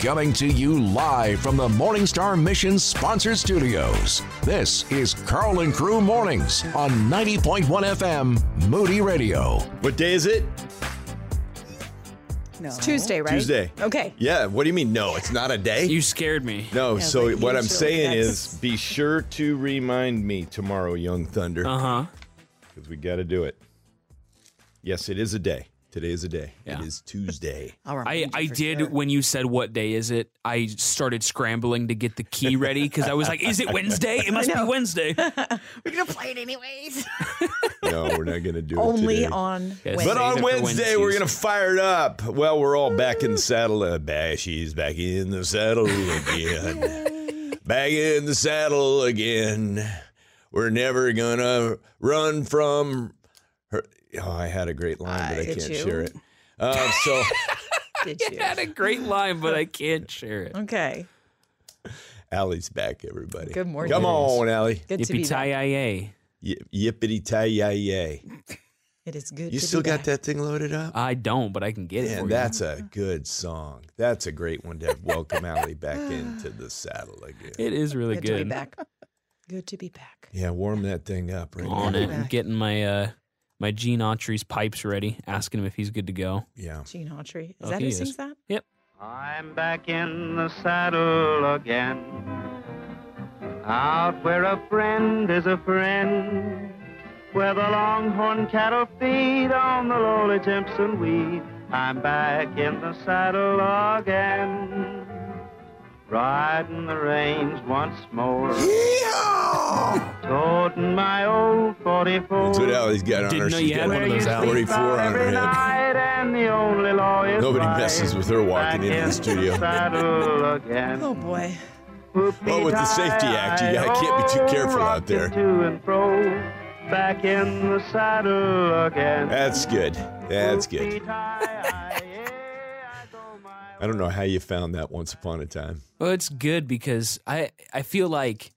Coming to you live from the Morningstar Mission sponsored studios. This is Karl and Crew Mornings on 90.1 FM Moody Radio. What day is it? No. It's Tuesday, right? Tuesday. Okay. Yeah. What do you mean? No, it's not a day. You scared me. no. Yeah, so what I'm saying that's- is, be sure to remind me tomorrow, Young Thunder, Uh huh. because we got to do it. Yes, it is a day. Today is a day. Yeah. It is Tuesday. I'll I, you I for did sure. when you said what day is it. I started scrambling to get the key ready because I was like, "Is it Wednesday? It must be Wednesday." We're gonna play it anyways. No, we're not going to do it Only on Yes. Wednesday. But on Wednesday, we're going to fire it up. Well, we're all back in the saddle. Uh, back, back in the saddle again. back in the saddle again. We're never going to run from her. Oh, I had a great line, but I did can't you? share it. Uh, so, Did you? had a great line, but I can't share it. Okay. Allie's back, everybody. Good morning. Come on, Allie. Good to be Yippee back. tie yippity tie yay yay. It is good. You to still be got back. that thing loaded up? I don't, but I can get it. Man, for that's a good song. That's a great one to have welcome Allie back into the saddle again. It is really Good to be back. Good to be back. Yeah, warm that thing up right On now. it, and getting my uh my Gene Autry's pipes ready, asking him if he's good to go. Yeah. Gene Autry. Is Oh, that he who is. sings that? Yep. I'm back in the saddle again. Out where a friend is a friend. Where the longhorn cattle feed on the lowly jimson weed. I'm back in the saddle again. Riding the range once more. 44. That's what Allie's got on Didn't her. know She's you had got one of those, Allie. 44 on her head. night and the only law is Nobody messes with her walking into the studio. Oh boy. Well, with the SAFE-T Act, you gotta- can't be too careful out there. To and fro, back in the saddle again. That's good. That's good. I I don't know how you found that once upon a time. Well, it's good because I I feel like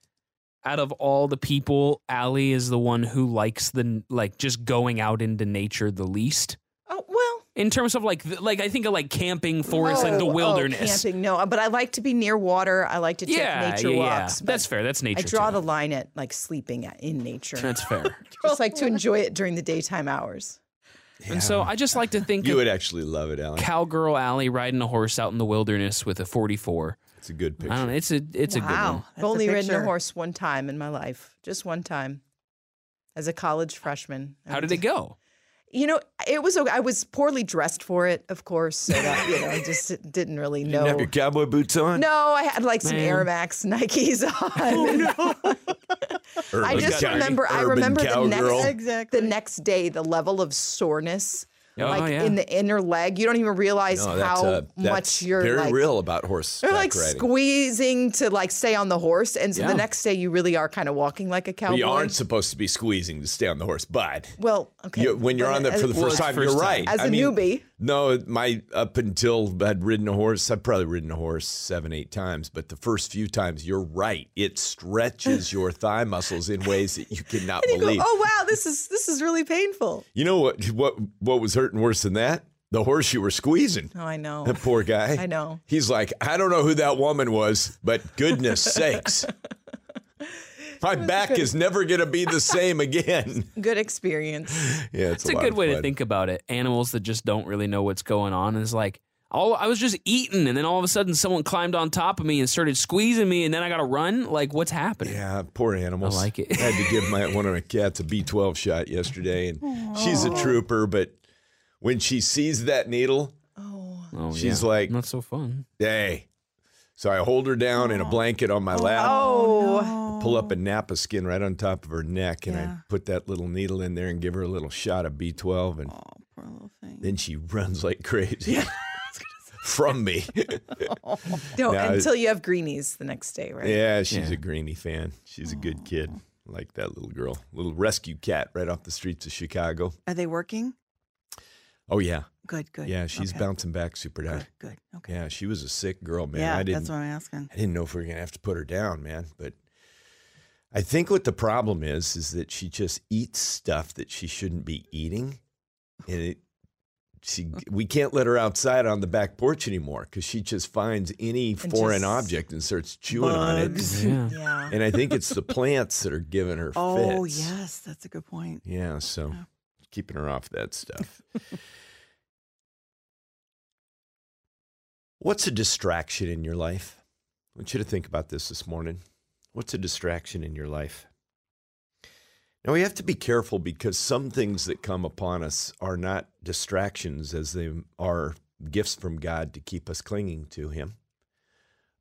out of all the people, Allie is the one who likes the like just going out into nature the least. Oh well. In terms of like like I think of like camping, forest, like the Oh, oh, wilderness. camping. No, but I like to be near water. I like to take yeah, nature yeah, yeah. walks. but That's fair. That's nature. I draw too. the line at like sleeping at, in nature. That's fair. Just like to enjoy it during the daytime hours. And so I just like to think You of would actually love it, Allie. cowgirl Allie riding a horse out in the wilderness with a 44. It's a good picture. I don't know. It's a it's a good one. I've That's a only ridden a horse one time in my life, just one time, as a college freshman. I How went did it go? You know, it was. okay. I was poorly dressed for it, of course. So that you know, I just didn't really You didn't have your cowboy boots on? No, I had like some Man. Air Max Nikes on. Oh, Urban I just cow- remember. I remember the next Exactly. the next day, the level of soreness, Oh, like yeah. in the inner leg. You don't even realize No, that's, how uh, that's much you're very like real about horseback They're like riding. squeezing to like stay on the horse, and so Yeah. the next day you really are kind of walking like a cowboy. you aren't supposed to be squeezing to stay on the horse, but well, okay. you, when you're but on there as- for the Well, first it's time, first you're time. right. As I a mean, newbie. No, my up until I'd ridden a horse, I've probably ridden a horse seven, eight times, but the first few times, you're right. It stretches your thigh muscles in ways that you cannot you go, believe. oh wow, this is this is really painful. You know what? What what was hurting worse than that? The horse you were squeezing. Oh, I know. That poor guy. I know. He's like, I don't know who that woman was, but goodness sakes. My back is never going to be the same again. Good experience. Yeah, it's, It's a lot good of way to think about it. Animals that just don't really know what's going on. is like, all I was just eating, and then all of a sudden, someone climbed on top of me and started squeezing me, and then I got to run. Like, what's happening? Yeah, poor animals. I like it. I had to give my one of my cats a B12 shot yesterday, and she's a trooper. But when she sees that needle, Oh, oh She's yeah. like- not so fun. hey. So I hold her down in a oh. blanket on my oh, lap, Oh, pull up a Napa skin right on top of her neck, and I put that little needle in there and give her a little shot of B12, and Oh, poor little thing. then she runs like crazy from me. no, Now, until you have greenies the next day, right? Yeah, she's Yeah. a greenie fan. She's a good oh. kid. Like that little girl, little rescue cat right off the streets of Chicago. Are they working? Oh yeah, Good, good. yeah, she's okay. bouncing back super Good, high. good. Okay. Yeah, she was a sick girl, man. yeah, I didn't, that's what I'm asking. I didn't know if we were gonna have to put her down, man. But I think what the problem is is that she just eats stuff that she shouldn't be eating, and it she we can't let her outside on the back porch anymore because she just finds any foreign object and starts chewing on it. Yeah. Yeah. And I think it's the plants that are giving her Oh, fits. yes, that's a good point. Yeah, so keeping her off that stuff. What's a distraction in your life? I want you to think about this this morning. What's a distraction in your life? Now, we have to be careful because some things that come upon us are not distractions as they are gifts from God to keep us clinging to Him.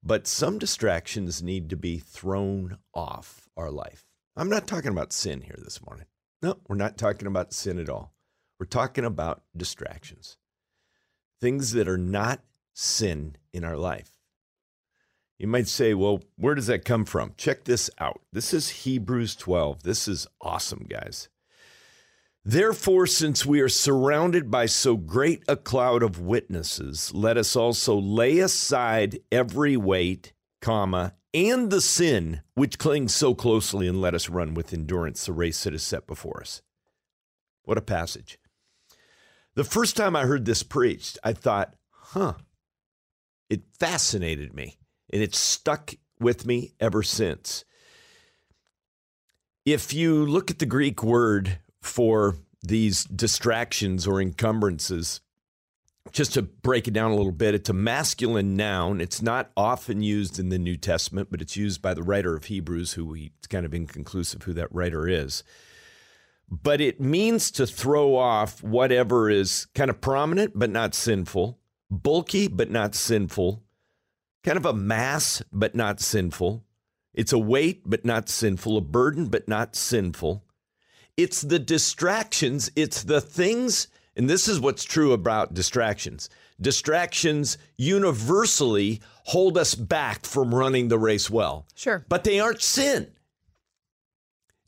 But some distractions need to be thrown off our life. I'm not talking about sin here this morning. No, we're not talking about sin at all. We're talking about distractions, things that are not sin in our life. You might say, well, where does that come from? Check this out. This is Hebrews 12. This is awesome, guys. Therefore, since we are surrounded by so great a cloud of witnesses, let us also lay aside every weight, comma, and the sin which clings so closely, and let us run with endurance the race that is set before us. What a passage. The first time I heard this preached, I thought, huh, it fascinated me, and it's stuck with me ever since. If you look at the Greek word for these distractions or encumbrances, just to break it down a little bit, it's a masculine noun. It's not often used in the New Testament, but it's used by the writer of Hebrews, who we, it's kind of inconclusive who that writer is. But it means to throw off whatever is kind of prominent but not sinful, bulky but not sinful, kind of a mass but not sinful. It's a weight but not sinful, a burden but not sinful. It's the distractions, it's the things, and this is what's true about distractions. Distractions universally hold us back from running the race well, Sure. but they aren't sin.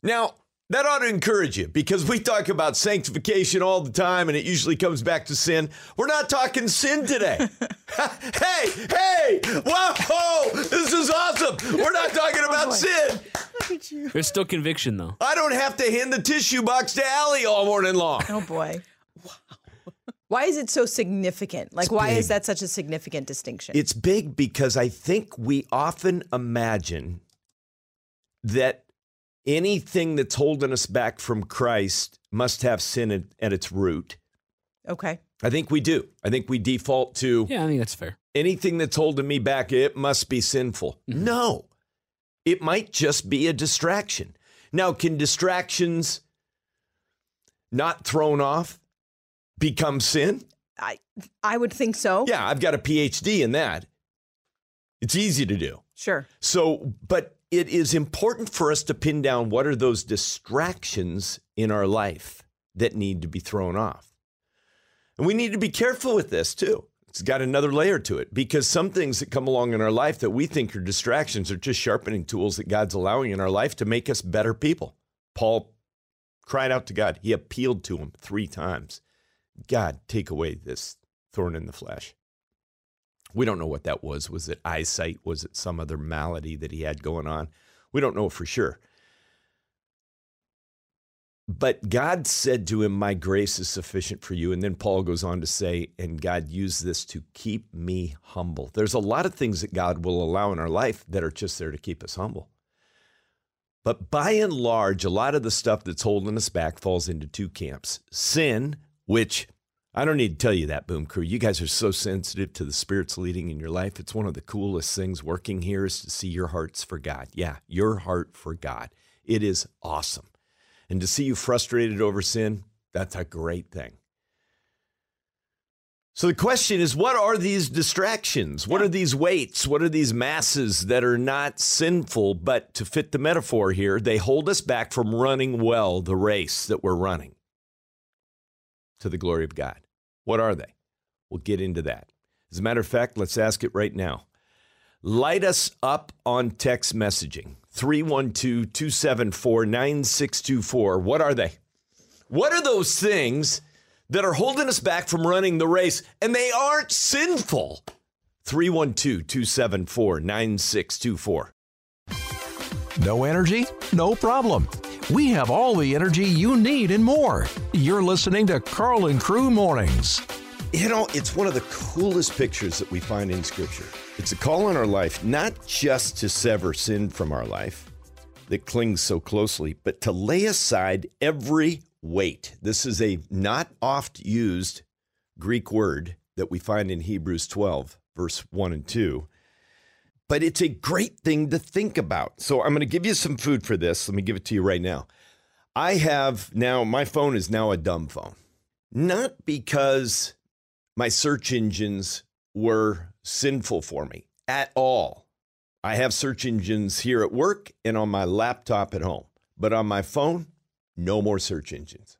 Now, that ought to encourage you because we talk about sanctification all the time and it usually comes back to sin. We're not talking sin today. hey, hey, whoa, this is awesome. We're not talking oh, about sin. There's still conviction though. I don't have to hand the tissue box to Allie all morning long. Oh boy. Wow. Why is it so significant? Like, It's why big. is that such a significant distinction? It's big because I think we often imagine that anything that's holding us back from Christ must have sin at, at its root. okay. I think we do. I think we default to Yeah, I think that's fair. anything that's holding me back, it must be sinful. Mm-hmm. No, it might just be a distraction. Now, can distractions not thrown off become sin? I I would think so. Yeah, I've got a PhD in that. It's easy to do. Sure. So, but it is important for us to pin down what are those distractions in our life that need to be thrown off. And we need to be careful with this too. It's got another layer to it because some things that come along in our life that we think are distractions are just sharpening tools that God's allowing in our life to make us better people. Paul cried out to God. He appealed to him three times. God, take away this thorn in the flesh. We don't know what that was. Was it eyesight? Was it some other malady that he had going on? We don't know for sure. But God said to him, My grace is sufficient for you. And then Paul goes on to say, And God used this to keep me humble. There's a lot of things that God will allow in our life that are just there to keep us humble. But by and large, a lot of the stuff that's holding us back falls into two camps sin, which I don't need to tell you that, Boom Crew. You guys are so sensitive to the Spirit's leading in your life. It's one of the coolest things working here is to see your hearts for God. Yeah, your heart for God. It is awesome. And to see you frustrated over sin, that's a great thing. So the question is what are these distractions? What are these weights? What are these masses that are not sinful, but to fit the metaphor here, they hold us back from running well the race that we're running to the glory of God? What are they? We'll get into that. As a matter of fact, let's ask it right now. Light us up on text messaging 312 274 9624. What are they? What are those things that are holding us back from running the race and they aren't sinful? 312 274 9624. No energy? No problem. We have all the energy you need and more. You're listening to Karl and Crew Mornings. You know, it's one of the coolest pictures that we find in Scripture. It's a call on our life, not just to sever sin from our life that clings so closely, but to lay aside every weight. This is a not oft used Greek word that we find in Hebrews 12, verse 1 and 2. But it's a great thing to think about. So I'm going to give you some food for this. Let me give it to you right now. I have now, my phone is now a dumb phone. Not because my search engines were sinful for me at all. I have search engines here at work and on my laptop at home, but on my phone, no more search engines.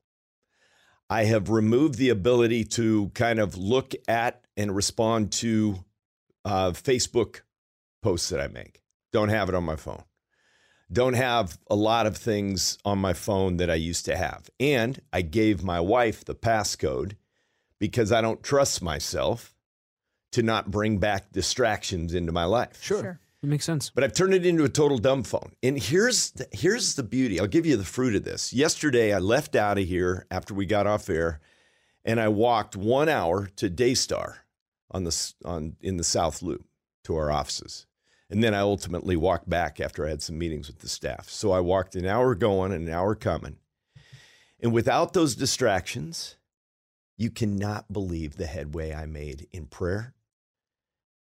I have removed the ability to kind of look at and respond to uh, Facebook posts that I make. Don't have it on my phone. Don't have a lot of things on my phone that I used to have. And I gave my wife the passcode because I don't trust myself to not bring back distractions into my life. Sure. it makes sense. But I've turned it into a total dumb phone. And here's the, here's the beauty. I'll give you the fruit of this. Yesterday, I left out of here after we got off air, and I walked one hour to Daystar on the on in the South Loop to our offices. And then I ultimately walked back after I had some meetings with the staff. So I walked an hour going and an hour coming. And without those distractions, you cannot believe the headway I made in prayer.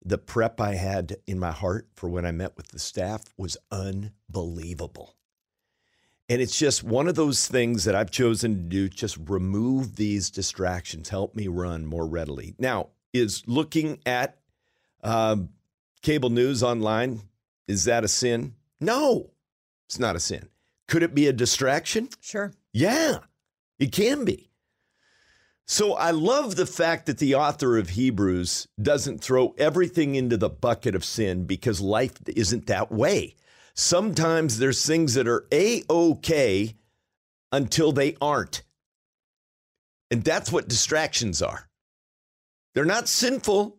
The prep I had in my heart for when I met with the staff was unbelievable. And it's just one of those things that I've chosen to do, just remove these distractions, help me run more readily. Now, is looking at um, cable news online, is that a sin? No, it's not a sin. Could it be a distraction? Sure. Yeah, it can be. So I love the fact that the author of Hebrews doesn't throw everything into the bucket of sin because life isn't that way. Sometimes there's things that are a okay until they aren't. And that's what distractions are. They're not sinful.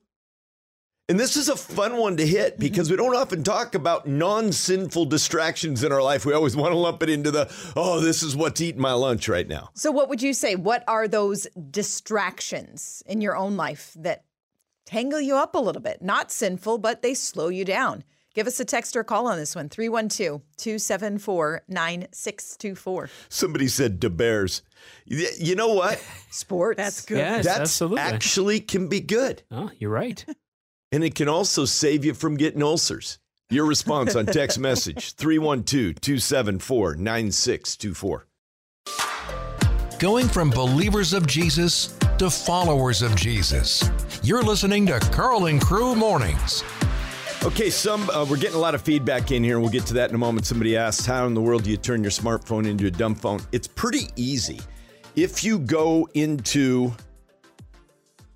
And this is a fun one to hit because we don't often talk about non sinful distractions in our life. We always want to lump it into the, oh, this is what's eating my lunch right now. So, what would you say? What are those distractions in your own life that tangle you up a little bit? Not sinful, but they slow you down. Give us a text or call on this one 312 274 9624. Somebody said De Bears. You know what? Sports. That's good. Yes, That's absolutely. actually can be good. oh, you're right. And it can also save you from getting ulcers. Your response on text message 312 274 9624. Going from believers of Jesus to followers of Jesus. You're listening to Karl and Crew Mornings. Okay, some uh, we're getting a lot of feedback in here, and we'll get to that in a moment. Somebody asked, "How in the world do you turn your smartphone into a dumb phone?" It's pretty easy. If you go into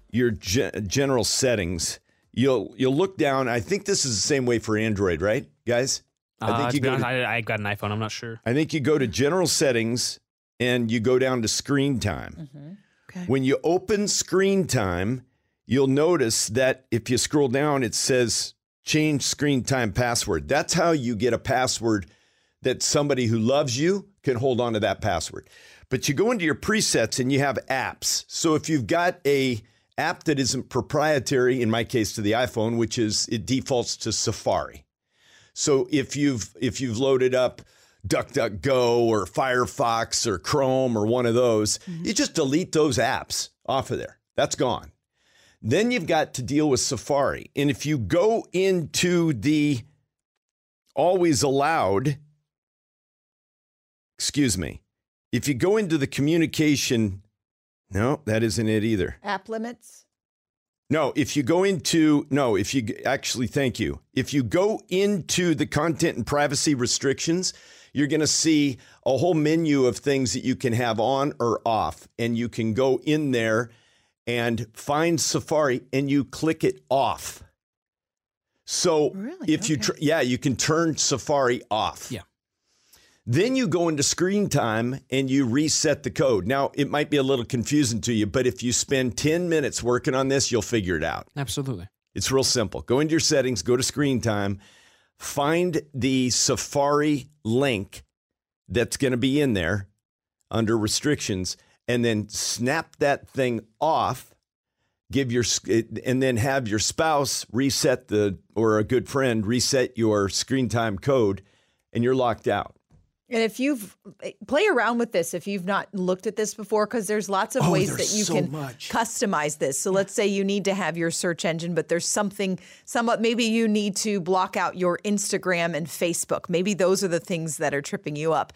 your ge- general settings, you'll you'll look down. I think this is the same way for Android, right, guys? I Uh, think to you go. honest, To, I, I got an iPhone. I'm not sure. I think you go to general settings, and you go down to screen time. Okay. When you open screen time, you'll notice that if you scroll down, it says change screen time password. That's how you get a password that somebody who loves you can hold on to that password. But you go into your presets and you have apps. So if you've got a app that isn't proprietary, in my case to the iPhone, which is it defaults to Safari. So if you've if you've loaded up DuckDuckGo or Firefox or Chrome or one of those, mm-hmm. you just delete those apps off of there. That's gone. Then you've got to deal with Safari. And if you go into the always allowed, excuse me, if you go into the communication, no, that isn't it either. App limits. No, if you go into, no, if you actually, thank you. If you go into the content and privacy restrictions, you're going to see a whole menu of things that you can have on or off. And you can go in there and find Safari and you click it off. So Really? if you, tr- yeah, you can turn Safari off. Yeah. Then you go into screen time and you reset the code. Now, it might be a little confusing to you, but if you spend 10 minutes working on this, you'll figure it out. Absolutely. It's real simple. Go into your settings, go to screen time, find the Safari link that's going to be in there under restrictions, and then snap that thing off. give your and then have your spouse reset the or a good friend reset your screen time code and you're locked out. And if you've eh, play around with this, if you've not looked at this before, because there's lots of Oh, ways that you so can much. customize this. So let's say you need to have your search engine, but there's something somewhat maybe you need to block out your Instagram and Facebook. Maybe those are the things that are tripping you up.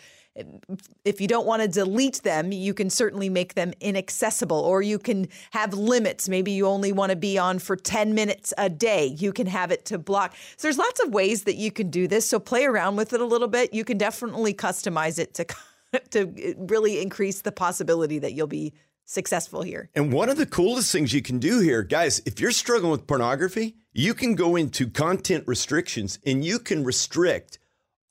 If you don't want to delete them, you can certainly make them inaccessible or you can have limits. Maybe you only want to be on for 10 minutes a day. You can have it to block. So there's lots of ways that you can do this. So play around with it a little bit. You can definitely customize it to to uh, really increase the possibility that you'll be successful here. And one of the coolest things you can do here, guys, if you're struggling with pornography, you can go into content restrictions and you can restrict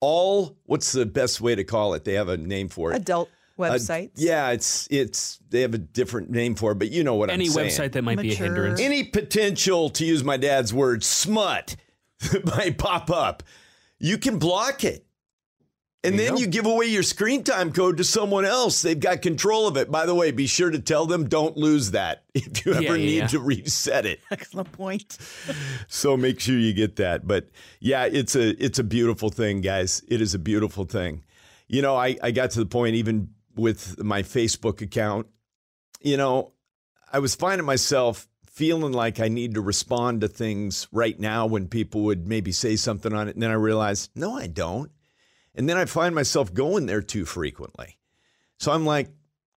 all what's the best way to call it? They have a name for it. Adult Uh, websites. yeah, it's it's they have a different name for it, but you know what Any I'm saying. Any website that might be a hindrance. Any potential to use my dad's word smut that might pop up, you can block it. And you then go. you give away your screen time code to someone else. They've got control of it. By the way, be sure to tell them don't lose that if you ever Yeah, yeah, need yeah. to reset it. Excellent point. So make sure you get that. But yeah, it's a it's a beautiful thing, guys. It is a beautiful thing. You know, I, I got to the point even with my Facebook account, you know, I was finding myself feeling like I need to respond to things right now when people would maybe say something on it. And then I realized, no, I don't. And then I find myself going there too frequently. So I'm like,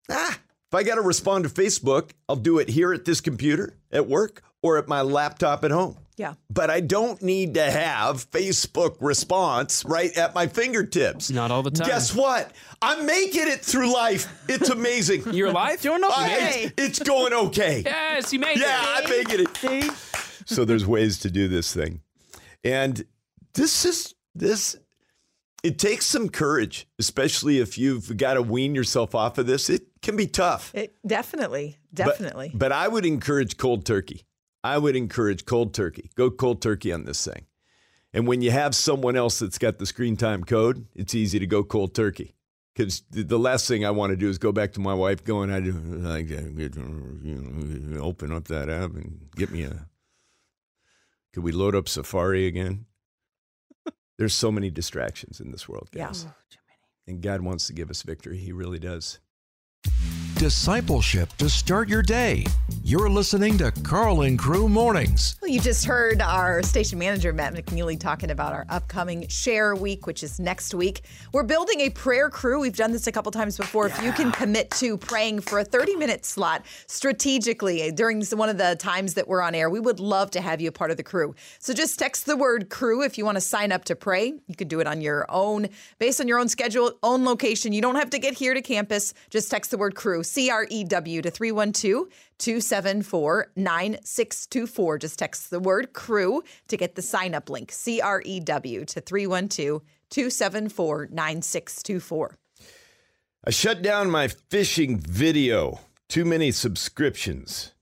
ah, if I got to respond to Facebook, I'll do it here at this computer at work or at my laptop at home. Yeah. But I don't need to have Facebook response right at my fingertips. Not all the time. Guess what? I'm making it through life. It's amazing. You're alive? Doing I- it's, it's going okay. Yes, you made Yeah, it. Yeah, I'm making it. So there's ways to do this thing. And this is this it takes some courage, especially if you've got to wean yourself off of this. It can be tough. It, definitely. Definitely. But, I would encourage cold turkey. I would encourage cold turkey. Go cold turkey on this thing. And when you have someone else that's got the screen time code, it's easy to go cold turkey. Because the, last thing I want to do is go back to my wife going, I do like open up that app and get me a. Could we load up Safari again? There's so many distractions in this world, Yeah. guys. Oh, and God wants to give us victory. He really does. Discipleship to start your day. You're listening to Karl and Crew Mornings. Well, you just heard our station manager, Matt McNeely, talking about our upcoming Share Week, which is next week. We're building a prayer crew. We've done this a couple times before. If you can commit to praying for a 30 minute slot strategically during one of the times that we're on air, we would love to have you a part of the crew. So just text the word crew if you want to sign up to pray. You can do it on your own, based on your own schedule, own location. You don't have to get here to campus. Just text the word crew, C R E W, to 312 274 9624. Just text the word crew to get the sign up link, C R E W, to 312 274 9624. I shut down my fishing video. Too many subscriptions.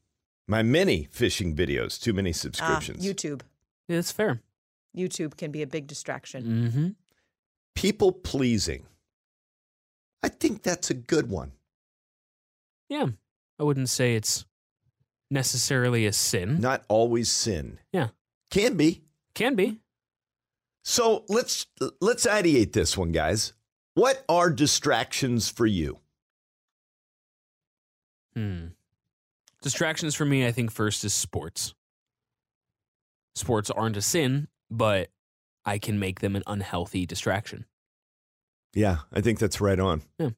My many fishing videos. Too many Ah, subscriptions. YouTube. Yeah, that's fair. YouTube can be a big distraction. Mm-hmm. People pleasing. I think that's a good one. Yeah. I wouldn't say it's necessarily a sin. Not always sin. Yeah. Can be. Can be. So let's let's ideate this one, guys. What are distractions for you? Hmm. Distractions for me, I think first is sports. Sports aren't a sin, but I can make them an unhealthy distraction. Yeah, I think that's right on. Yeah.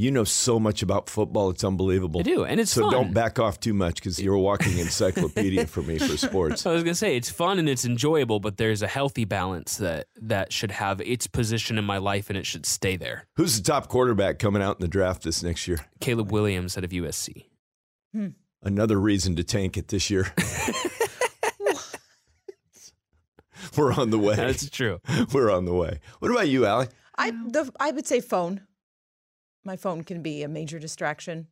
You know so much about football; it's unbelievable. I do, and it's so fun. don't back off too much because you're a walking encyclopedia for me for sports. I was gonna say it's fun and it's enjoyable, but there's a healthy balance that that should have its position in my life and it should stay there. Who's the top quarterback coming out in the draft this next year? Caleb Williams out of USC. Hmm. Another reason to tank it this year. We're on the way. That's true. We're on the way. What about you, Allie? I the I would say phone. My phone can be a major distraction.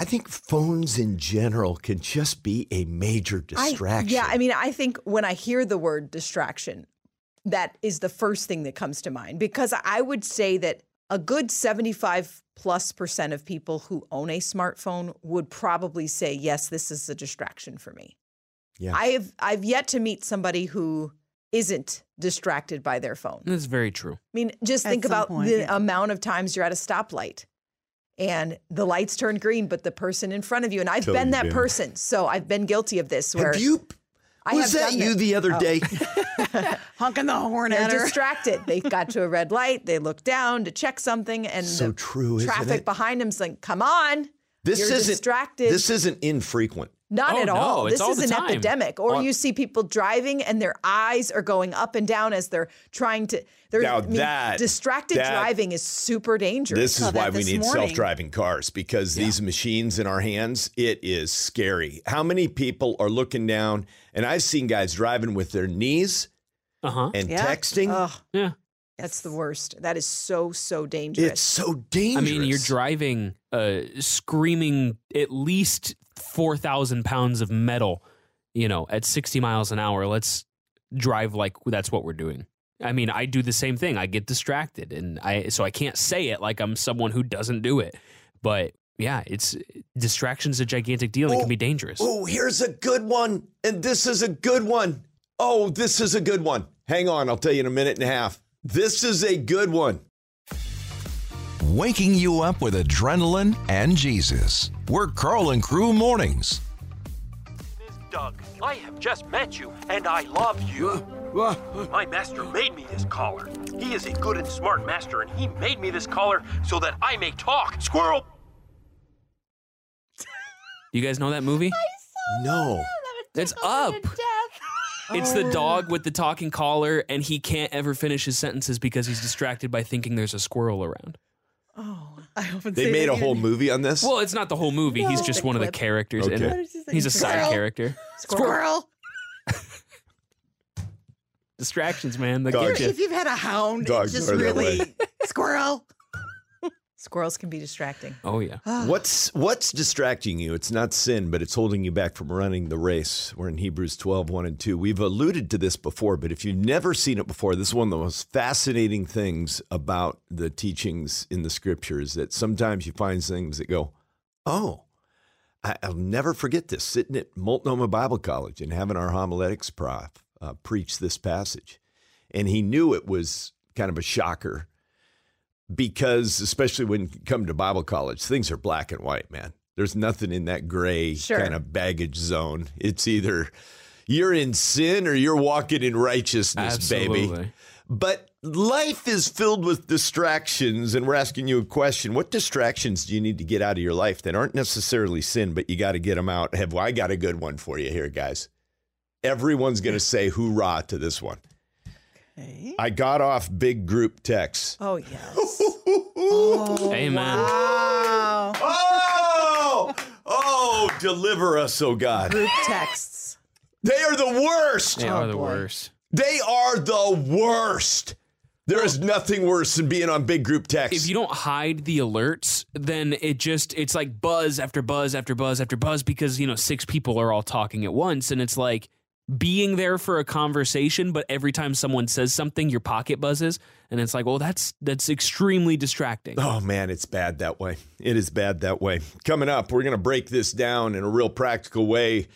I think phones in general can just be a major I- distraction. yeah, I mean, I think when I hear the word distraction, that is the first thing that comes to mind because I would say that a good 75 plus percent of people who own a smartphone would probably say, yes, this is a distraction for me. Yeah. I've I've yet to meet somebody who isn't distracted by their phone. That's very true. I mean, just At think about point, the yeah. amount of times you're at a stoplight and the lights turn green, but the person in front of you, and I've Totally been that been. person, so I've been guilty of this. Where Have you? I was have that done you the other Oh. day? honking the horn They're at her. distracted. They got to a red light, they look down to check something, and So the true, isn't traffic it? behind them's like, "Come on, This You're isn't distracted. This isn't infrequent. Not Oh, at all. it's This all is an time. epidemic. Or On- you see people driving and their eyes are going up and down as they're trying to. They're, Now I mean, that- distracted that- driving is super dangerous. This is saw that why we need self-driving cars because these machines in our hands, it is scary. How many people are looking down? And I've seen guys driving with their knees Uh huh. and Yeah. texting. Ugh, Yeah. that's the worst. That is so so dangerous. it's so dangerous. I mean, you're driving, uh, screaming at least 4,000 pounds of metal, you know, at 60 miles an hour. Let's drive like that's what we're doing. I mean, I do the same thing. I get distracted and I, so I can't say it like I'm someone who doesn't do it. But yeah, it's distraction's a gigantic deal. It can be dangerous. Oh, here's a good one. And this is a good one. Oh, this is a good one. Hang on, I'll tell you in a minute and a half. This is a good one. Waking you up with adrenaline and Jesus. We're Karl and Crew Mornings. is Dug. I have just met you, and I love you. My master made me this collar. He is a good and smart master, and he made me this collar so that I may talk. Squirrel! You guys know that movie? No. It's up. It's the dog with the talking collar, and he can't ever finish his sentences because he's distracted by thinking there's a squirrel around. Oh, I often They say made a whole movie on this? Well, it's not the whole movie. He's just The one of the clip. characters in Okay. it. What is he saying? He's a side Squirrel. character. Squirrel. Distractions, man. They Dog get you. If you've had a hound, Dogs it's just are that really squirrel. Squirrels can be distracting. Oh yeah. What's what's distracting you? It's not sin, but it's holding you back from running the race. We're in Hebrews 12, 1 and 2. We've alluded to this before, but if you've never seen it before, this is one of the most fascinating things about the teachings in the scriptures that sometimes you find things that go, oh, I, I'll never forget this. Sitting at Multnomah Bible College and having our homiletics prof uh, preach this passage. And he knew it was kind of a shocker because especially when you come to Bible college, things are black and white, man. There's nothing in that gray Sure. kind of baggage zone. It's either you're in sin or you're walking in righteousness, baby. But life is filled with distractions, and we're asking you a question. What distractions do you need to get out of your life that aren't necessarily sin, but you got to get them out? Have I got a good one for you here, guys? Everyone's going to say hoorah to this one. Okay. I got off big group texts. Oh yes. Oh, Amen. wow. Oh, oh, deliver us, oh God. Group texts. They are the worst. They Oh, are the boy. worst. They are the worst. There is nothing worse than being on big group text. If you don't hide the alerts, then it just it's like buzz after buzz after buzz after buzz because you know six people are all talking at once, and it's like being there for a conversation, but every time someone says something, your pocket buzzes, and it's like, well, that's that's extremely distracting. Oh man, it's bad that way. It is bad that way. Coming up, we're going to break this down in a real practical way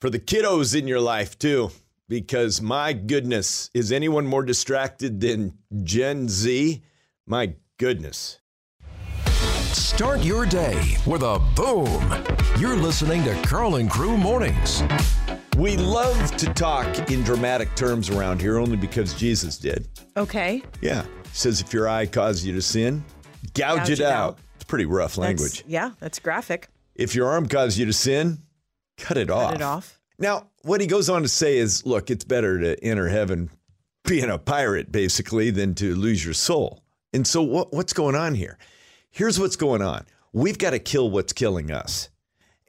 for the kiddos in your life too. Because my goodness, is anyone more distracted than Gen Z? My goodness. Start your day with a boom. You're listening to Karl and Crew Mornings. We love to talk in dramatic terms around here only because Jesus did. Okay. Yeah. He says if your eye causes you to sin, gouge, Gouge it, it out. out. It's pretty rough That's- language. yeah, that's graphic. If your arm causes you to sin, cut it off. Cut it off. Now, what he goes on to say is look, it's better to enter heaven being a pirate, basically, than to lose your soul. And so, what, what's going on here? Here's what's going on we've got to kill what's killing us.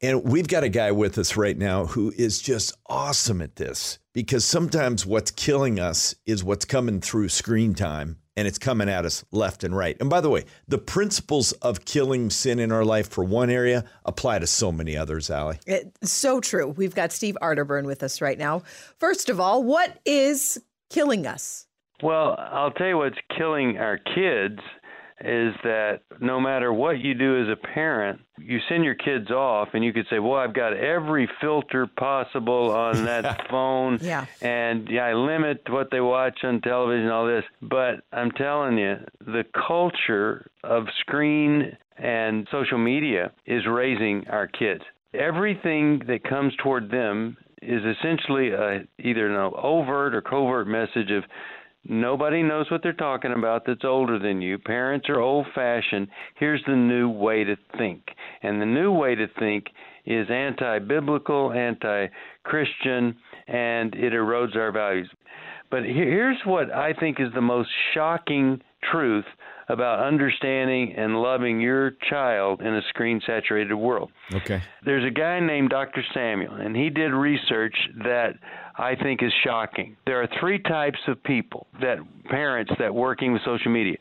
And we've got a guy with us right now who is just awesome at this because sometimes what's killing us is what's coming through screen time and it's coming at us left and right. And by the way, the principles of killing sin in our life for one area apply to so many others, Allie. It's so true. We've got Steve Arterburn with us right now. First of all, what is killing us? Well, I'll tell you what's killing our kids is that no matter what you do as a parent, you send your kids off and you could say, Well, I've got every filter possible on that phone Yeah. and yeah, I limit what they watch on television all this. But I'm telling you, the culture of screen and social media is raising our kids. Everything that comes toward them is essentially a, either an overt or covert message of nobody knows what they're talking about that's older than you. Parents are old fashioned. Here's the new way to think. And the new way to think is anti biblical, anti Christian, and it erodes our values. But here's what I think is the most shocking truth about understanding and loving your child in a screen saturated world. Okay. There's a guy named Dr. Samuel, and he did research that I think is shocking. There are three types of people that parents that working with social media.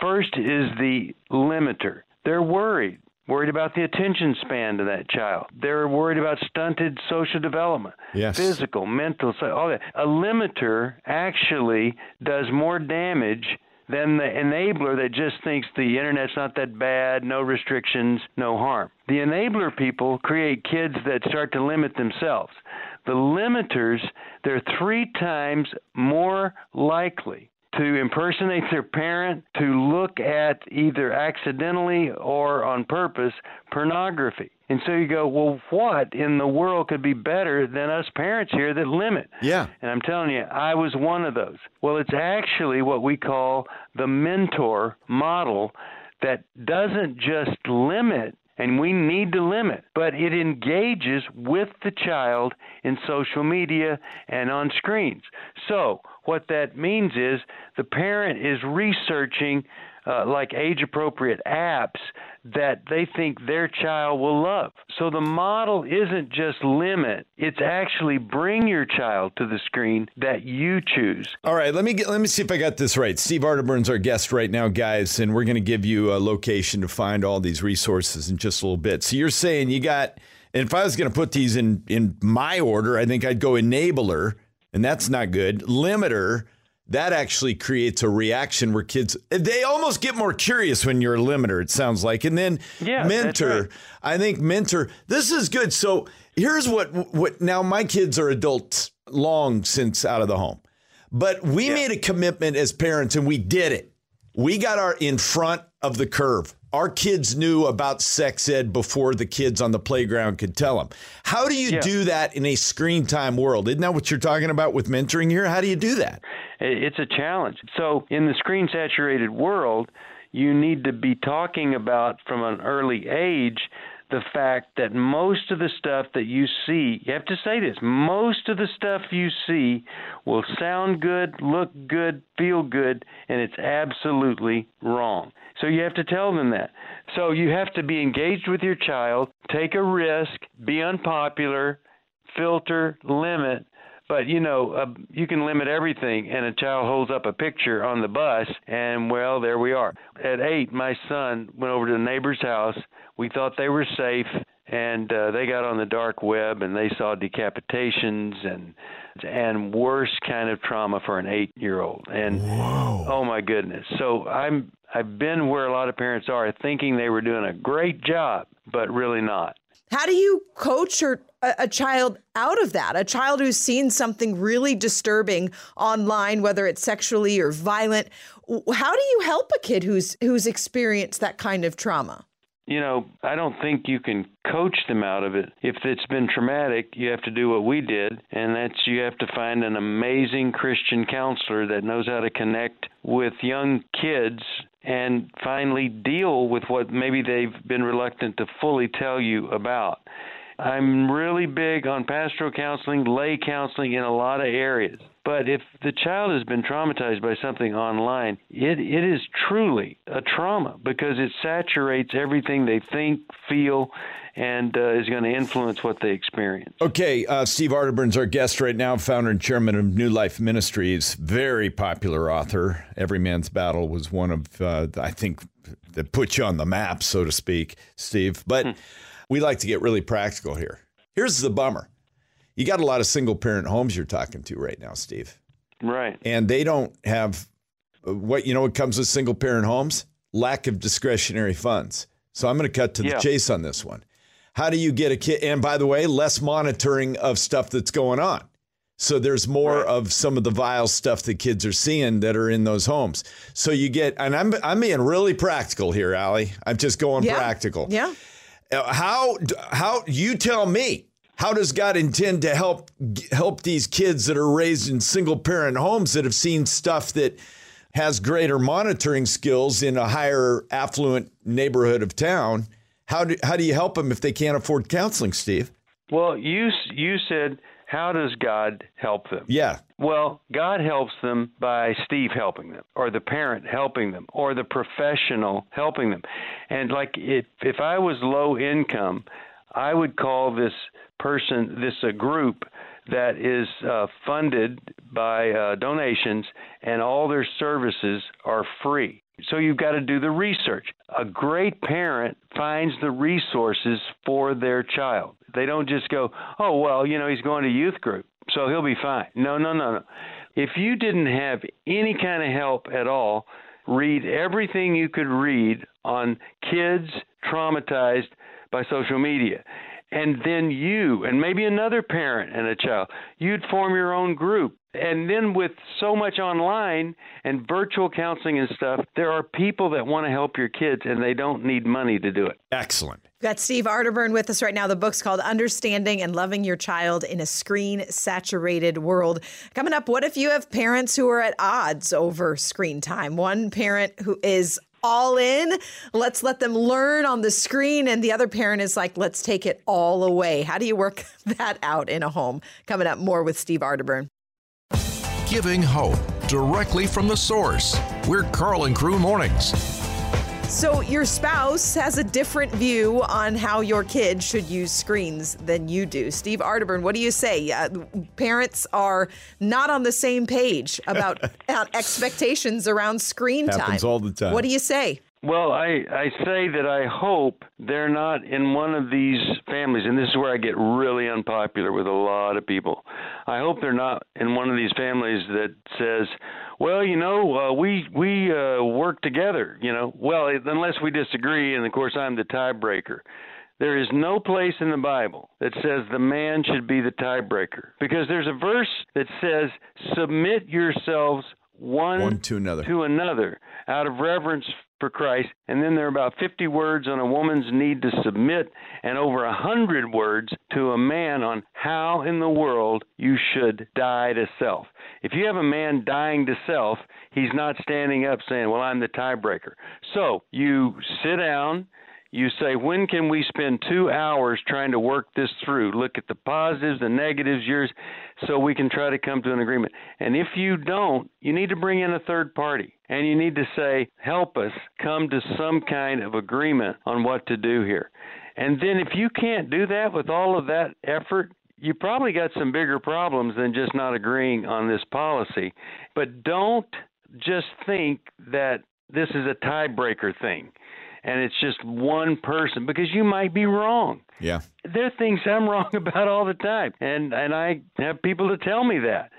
First is the limiter. They're worried. Worried about the attention span of that child. They're worried about stunted social development, Yes. physical, mental, all that. A limiter actually does more damage than the enabler that just thinks the internet's not that bad, no restrictions, no harm. The enabler people create kids that start to limit themselves. The limiters, they're three times more likely to impersonate their parent, to look at either accidentally or on purpose pornography. And so you go, well, what in the world could be better than us parents here that limit? Yeah. And I'm telling you, I was one of those. Well, it's actually what we call the mentor model that doesn't just limit, and we need to limit, but it engages with the child in social media and on screens. So, what that means is the parent is researching uh, like age appropriate apps that they think their child will love. So the model isn't just limit, it's actually bring your child to the screen that you choose. All right, let me get, let me see if I got this right. Steve Arterburn's our guest right now, guys, and we're going to give you a location to find all these resources in just a little bit. So you're saying you got, and if I was going to put these in in my order, I think I'd go enabler, and that's not good. Limiter, that actually creates a reaction where kids they almost get more curious when you're a limiter. It sounds like, and then Yeah, mentor. right. I think mentor. This is good. So here's what what now my kids are adults long since out of the home. But we made a commitment as parents and we did it. We got our in front of the curve. Our kids knew about sex ed before the kids on the playground could tell them. How do you Yeah. do that in a screen time world? Isn't that what you're talking about with mentoring here? How do you do that? It's a challenge. So, in the screen saturated world, you need to be talking about from an early age the fact that most of the stuff that you see, you have to say this, most of the stuff you see will sound good, look good, feel good, and it's absolutely wrong. So you have to tell them that. So you have to be engaged with your child, take a risk, be unpopular, filter, limit, but you know, uh, you can limit everything, and a child holds up a picture on the bus, and well, there we are. At eight, my son went over to the neighbor's house. We thought they were safe, and uh, they got on the dark web, and they saw decapitations and and worse kind of trauma for an eight-year-old. And oh my goodness! So I'm I've been where a lot of parents are, thinking they were doing a great job, but really not. How do you coach or a, a child out of that? A child who's seen something really disturbing online, whether it's sexually or violent. How do you help a kid who's who's experienced that kind of trauma? You know, I don't think you can coach them out of it. If it's been traumatic, you have to do what we did, and that's you have to find an amazing Christian counselor that knows how to connect with young kids and finally deal with what maybe they've been reluctant to fully tell you about. I'm really big on pastoral counseling, lay counseling in a lot of areas. But if the child has been traumatized by something online, it, it is truly a trauma because it saturates everything they think, feel, and uh, is going to influence what they experience. Okay, uh, Steve Arterburn's our guest right now, founder and chairman of New Life Ministries, very popular author. Every Man's Battle was one of, uh, I think, that put you on the map, so to speak, Steve. But we like to get really practical here. Here's the bummer you got a lot of single parent homes you're talking to right now, Steve, Right. and they don't have uh, what you know what comes with single parent homes lack of discretionary funds. So I'm going to cut to the Yeah. chase on this one. How do you get a kid? And by the way, less monitoring of stuff that's going on. So there's more Right. of some of the vile stuff that kids are seeing that are in those homes. So you get, and I'm I'm being really practical here, Allie. I'm just going Yeah. practical. Yeah. Uh, How how you tell me? How does God intend to help help these kids that are raised in single parent homes that have seen stuff that has greater monitoring skills in a higher affluent neighborhood of town? How do how do you help them if they can't afford counseling, Steve? Well, you you said, how does God help them? Yeah, Well, God helps them by Steve helping them, or the parent helping them, or the professional helping them. And like if if I was low income, I would call this person this a group that is uh, funded by uh, donations, and all their services are free. So you've got to do the research. A great parent finds the resources for their child. They don't just go, "Oh, well, you know, he's going to youth group, so he'll be fine." No, no, no, no. If you didn't have any kind of help at all, read everything you could read on kids traumatized by social media. And then you and maybe another parent and a child, you'd form your own group. And then with so much online and virtual counseling and stuff, there are people that want to help your kids and they don't need money to do it. excellent. We've got Steve Arterburn with us right now. The book's called Understanding and Loving Your Child in a Screen Saturated World. Coming up, what if you have parents who are at odds over screen time? One parent who is all in, let's let them learn on the screen, and the other parent is like, let's take it all away. How do you work that out in a home? Coming up, more with Steve Arterburn. Giving hope directly from the source. We're Karl and Crew Mornings. So, your spouse has a different view on how your kid should use screens than you do. Steve Arterburn, what do you say? Uh, parents are not on the same page about expectations around screen time. Happens all the time. What do you say? Well, I, I say that I hope they're not in one of these families, and this is where I get really unpopular with a lot of people. I hope they're not in one of these families that says, "Well, you know, uh, we we uh, work together." You know, well, unless we disagree, and of course I'm the tiebreaker. There is no place in the Bible that says the man should be the tiebreaker because there's a verse that says, "Submit yourselves one, One to another. to another out of reverence for Christ. And then there are about 50 words on a woman's need to submit, and over a 100 words to a man on how in the world you should die to self. If you have a man dying to self, he's not standing up saying, Well, I'm the tiebreaker. So you sit down. You say, when can we spend two hours trying to work this through? Look at the positives, the negatives, yours, so we can try to come to an agreement. And if you don't, you need to bring in a third party and you need to say, help us come to some kind of agreement on what to do here. And then if you can't do that with all of that effort, you probably got some bigger problems than just not agreeing on this policy. But don't just think that this is a tiebreaker thing and it's just one person because you might be wrong. Yeah. There are things I'm wrong about all the time, and and I have people to tell me that.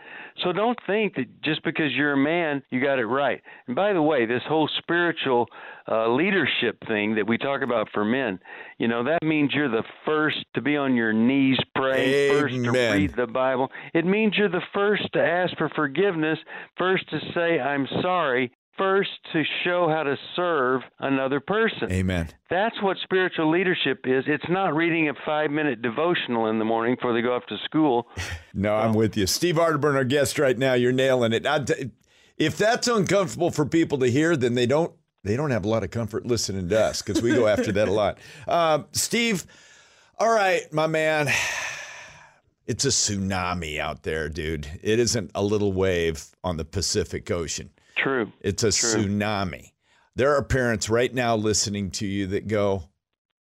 So don't think that just because you're a man, you got it right. And by the way, this whole spiritual uh, leadership thing that we talk about for men, you know, that means you're the first to be on your knees praying, first to read the Bible. It means you're the first to ask for forgiveness, first to say I'm sorry, first to show how to serve another person. Amen. That's what spiritual leadership is. It's not reading a five minute devotional in the morning before they go off to school. No, I'm with you. Steve Arterburn, our guest right now. You're nailing it. If that's uncomfortable for people to hear, then they don't they don't have a lot of comfort listening to us because we go after that a lot. Uh, Steve, all right, my man. It's a tsunami out there, dude. It isn't a little wave on the Pacific Ocean. True. It's a True. tsunami. There are parents right now listening to you that go,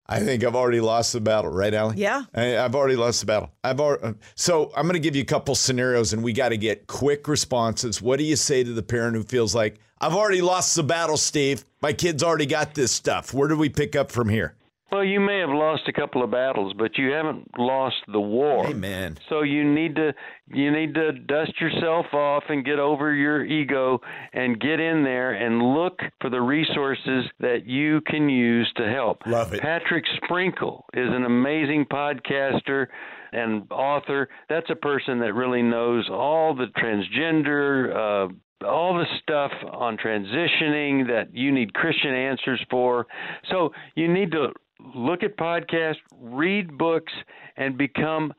I think I've already lost the battle, right, Allie? Yeah. I, I've already lost the battle. I've already, uh, so I'm going to give you a couple scenarios, and we got to get quick responses. What do you say to the parent who feels like I've already lost the battle, Steve? My kid's already got this stuff. Where do we pick up from here? Well, you may have lost a couple of battles, but you haven't lost the war. Amen. So you need to you need to dust yourself off and get over your ego and get in there and look for the resources that you can use to help. Love it. Preston Sprinkle is an amazing podcaster and author. That's a person that really knows all the transgender uh, all the stuff on transitioning that you need Christian answers for. So you need to look at podcasts, read books, and become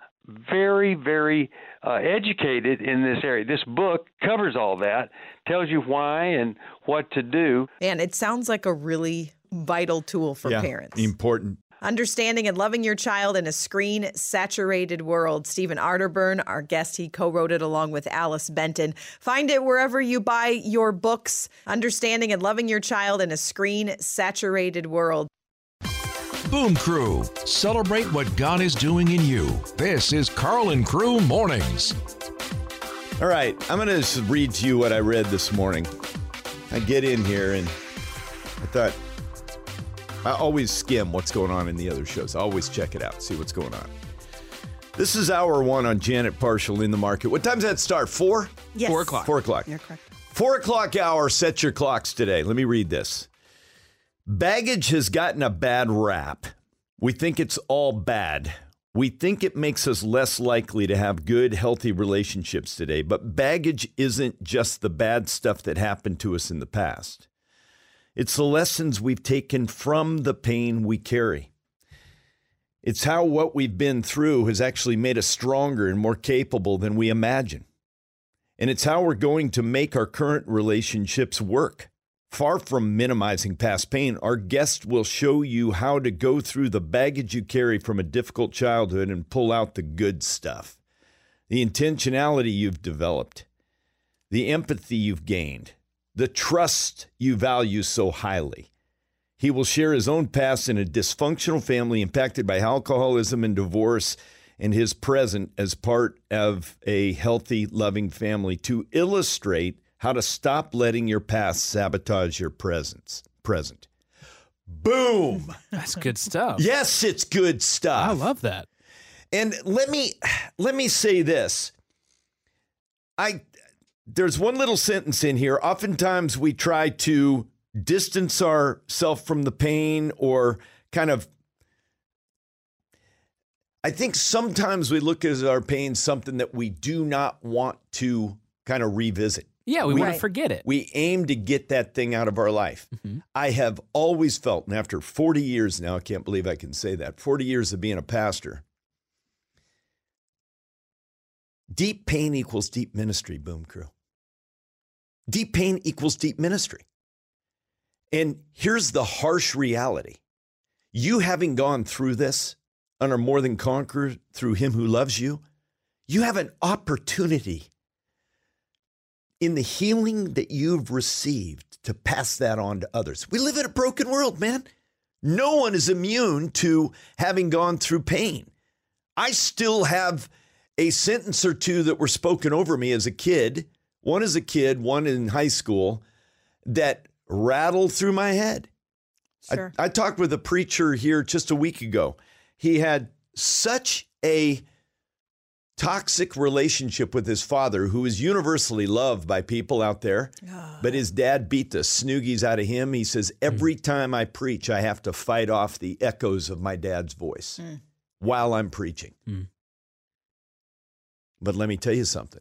very, very uh, educated in this area. This book covers all that, tells you why and what to do. And it sounds like a really vital tool for yeah, parents. Important. Understanding and Loving Your Child in a Screen Saturated World. Stephen Arterburn, our guest, he co wrote it along with Alice Benton. Find it wherever you buy your books. Understanding and Loving Your Child in a Screen Saturated World. Boom Crew, celebrate what God is doing in you. This is Karl and Crew Mornings. All right, I'm going to read to you what I read this morning. I get in here and I thought, I always skim what's going on in the other shows. I always check it out, see what's going on. This is hour one on Janet Parshall in the market. What time's that start? Four? Yes. Four o'clock. Four o'clock. You're correct. Four o'clock hour, set your clocks today. Let me read this. Baggage has gotten a bad rap. We think it's all bad. We think it makes us less likely to have good, healthy relationships today. But baggage isn't just the bad stuff that happened to us in the past, it's the lessons we've taken from the pain we carry. It's how what we've been through has actually made us stronger and more capable than we imagine. And it's how we're going to make our current relationships work. Far from minimizing past pain, our guest will show you how to go through the baggage you carry from a difficult childhood and pull out the good stuff. The intentionality you've developed, the empathy you've gained, the trust you value so highly. He will share his own past in a dysfunctional family impacted by alcoholism and divorce and his present as part of a healthy, loving family to illustrate how to stop letting your past sabotage your presence, present. Boom. That's good stuff. Yes, it's good stuff. I love that. And let me let me say this. I there's one little sentence in here. Oftentimes we try to distance ourselves from the pain or kind of I think sometimes we look at our pain something that we do not want to kind of revisit. Yeah, we, want to forget it. We aim to get that thing out of our life. Mm-hmm. I have always felt, and after 40 years now, I can't believe I can say that 40 years of being a pastor, deep pain equals deep ministry, Boom Crew. Deep pain equals deep ministry. And here's the harsh reality you having gone through this and are more than conquered through him who loves you, you have an opportunity in the healing that you've received to pass that on to others. We live in a broken world, man. No one is immune to having gone through pain. I still have a sentence or two that were spoken over me as a kid, one as a kid, one in high school, that rattled through my head. I- Sure. I, talked with a preacher here just a week ago. He had such a toxic relationship with his father, who is universally loved by people out there. Ah. But his dad beat the snoogies out of him. He says, hmm. Every time I preach, I have to fight off the echoes of my dad's voice hmm. while I'm preaching. Mm. But let me tell you something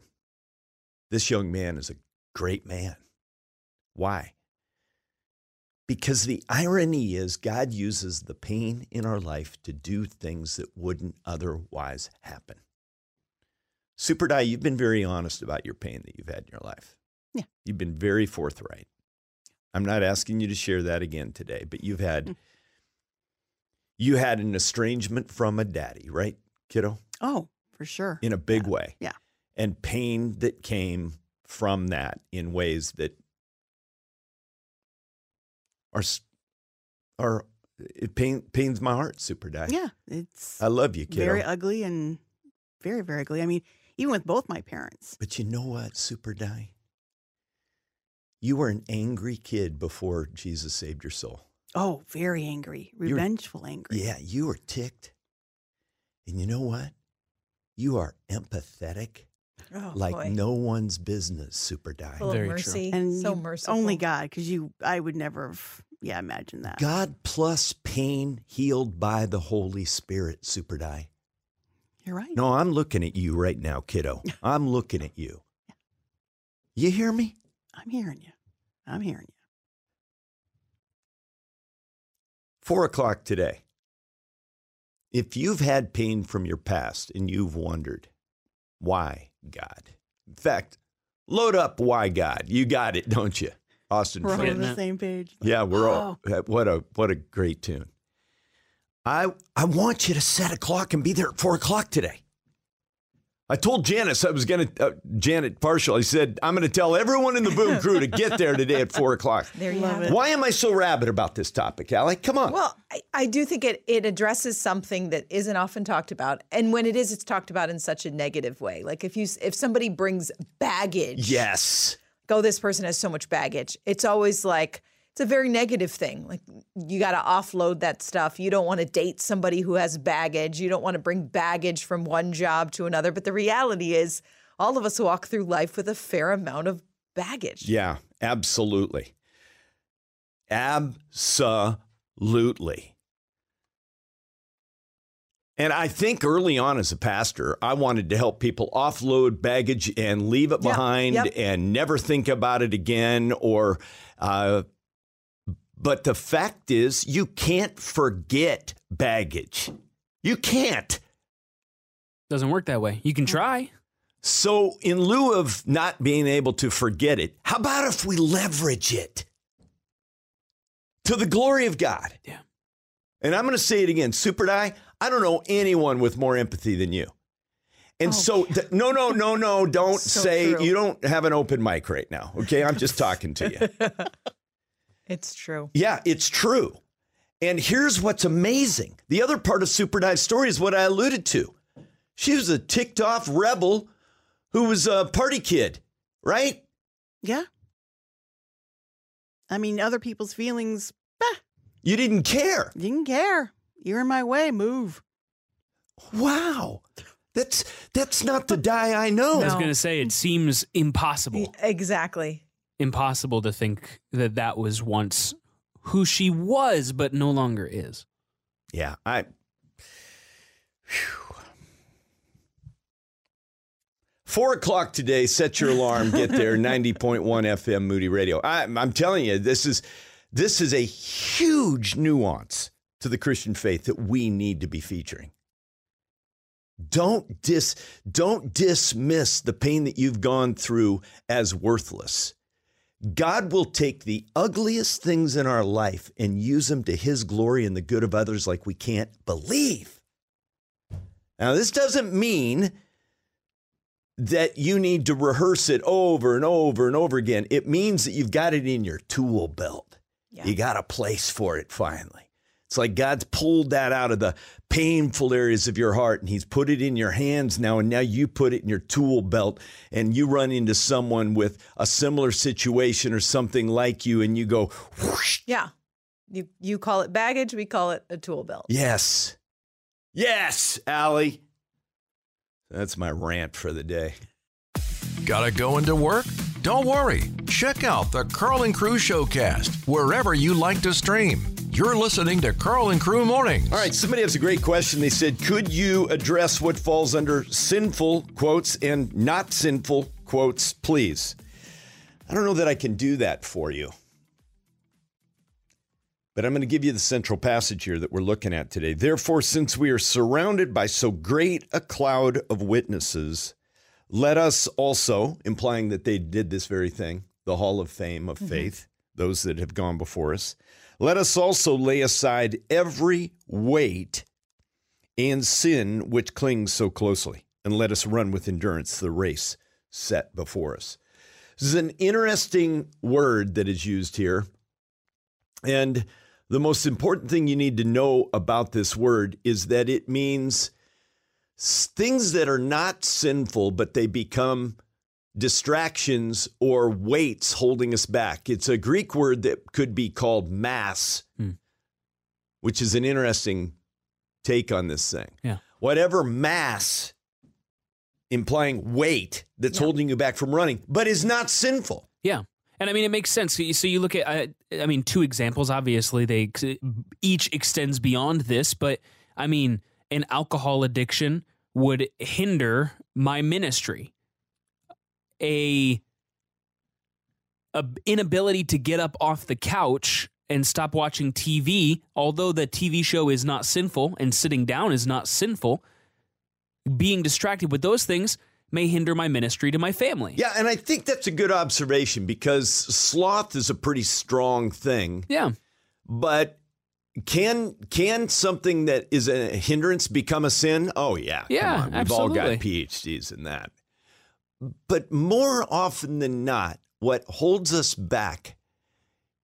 this young man is a great man. Why? Because the irony is, God uses the pain in our life to do things that wouldn't otherwise happen. Super Die, you've been very honest about your pain that you've had in your life. Yeah. You've been very forthright. I'm not asking you to share that again today, but you've had Mm. you had an estrangement from a daddy, right, kiddo? Oh, for sure. In a big Yeah. way. Yeah. And pain that came from that in ways that are are it pain, pains my heart, Super Die. Yeah, it's I love you, kiddo. very ugly and very, very ugly. I mean, even with both my parents. But you know what, Super Die? You were an angry kid before Jesus saved your soul. Oh, very angry, revengeful, angry. Yeah, you were ticked. And you know what? You are empathetic Oh, like boy. no one's business, Super Die. Full of Very true. And so merciful. only God, because you, I would never have, yeah, imagine that. God plus pain healed by the Holy Spirit, Super Die. You're right. No, I'm looking at you right now, kiddo. I'm looking at you. You hear me? I'm hearing you. I'm hearing you. Four o'clock today. If you've had pain from your past and you've wondered, why God? In fact, load up why God. You got it, don't you? Austin We're Friend. on the same page. Yeah, we're all Oh. what a what a great tune. I I want you to set a clock and be there at four o'clock today. I told Janice I was gonna uh, Janet Parshall. I said I'm gonna tell everyone in the Boom Crew to get there today at four o'clock. There you Love have it. it. Why am I so rabid about this topic, Allie? Come on. Well, I, I do think it, it addresses something that isn't often talked about, and when it is, it's talked about in such a negative way. Like if you if somebody brings baggage, yes. go this person has so much baggage. It's always like it's a very negative thing. Like you got to offload that stuff. You don't want to date somebody who has baggage. You don't want to bring baggage from one job to another. But the reality is, all of us walk through life with a fair amount of baggage. Yeah, absolutely. Absolutely. And I think early on as a pastor, I wanted to help people offload baggage and leave it Yeah, behind yep. and never think about it again. Or, uh, but the fact is, you can't forget baggage. You can't. Doesn't work that way. You can mm. try. So, in lieu of not being able to forget it, how about if we leverage it to the glory of God? Yeah. And I'm going to say it again, Super Die. I don't know anyone with more empathy than you. And oh, so, th- no, no, no, no, don't So say true. you don't have an open mic right now. Okay. I'm just talking to you. It's true. Yeah, it's true. And here's what's amazing the other part of Super Dive's story is what I alluded to. She was a ticked off rebel who was a party kid, right? Yeah. I mean, other people's feelings, bah, You didn't care. didn't care. You're in my way. Move. Wow. That's that's not the die I know. I was going to say it seems impossible. Exactly. Impossible to think that that was once who she was, but no longer is. Yeah, I. Phew. Four o'clock today. Set your alarm. Get there. Ninety point one FM Moody Radio. I, I'm telling you, this is this is a huge nuance to the Christian faith that we need to be featuring. Don't dis don't dismiss the pain that you've gone through as worthless. God will take the ugliest things in our life and use them to his glory and the good of others like we can't believe. Now, this doesn't mean that you need to rehearse it over and over and over again. It means that you've got it in your tool belt. Yeah. You got a place for it finally. It's like God's pulled that out of the painful areas of your heart and He's put it in your hands now. And now you put it in your tool belt and you run into someone with a similar situation or something like you and you go, whoosh, Yeah. You you call it baggage, we call it a tool belt. yes. Yes, Allie. That's my rant for the day. Gotta go into work? Don't worry. Check out the Karl and Crew Showcast wherever you like to stream. You're listening to Karl and Crew Mornings. All right, somebody has a great question. They said, Could you address what falls under sinful quotes and not sinful quotes, please? I don't know that I can do that for you. But I'm going to give you the central passage here that we're looking at today. Therefore, since we are surrounded by so great a cloud of witnesses, let us also, implying that they did this very thing, the hall of fame of mm-hmm. faith, those that have gone before us, let us also lay aside every weight and sin which clings so closely, and let us run with endurance the race set before us. This is an interesting word that is used here. And the most important thing you need to know about this word is that it means things that are not sinful, but they become distractions or weights holding us back. It's a Greek word that could be called mass, hmm. which is an interesting take on this thing. Yeah. Whatever mass implying weight that's holding you back from running, but is not sinful. Yeah. And I mean, it makes sense. So you- So you look at, I, I mean, two examples. Obviously, they each extends beyond this, but I mean, an alcohol addiction would hinder my ministry. A, a inability to get up off the couch and stop watching TV, although the TV show is not sinful and sitting down is not sinful, being distracted with those things may hinder my ministry to my family. Yeah, and I think that's a good observation because sloth is a pretty strong thing. Yeah. But can can something that is a hindrance become a sin? Oh yeah. Yeah, Come on. We've all got. PhDs in that. But more often than not, what holds us back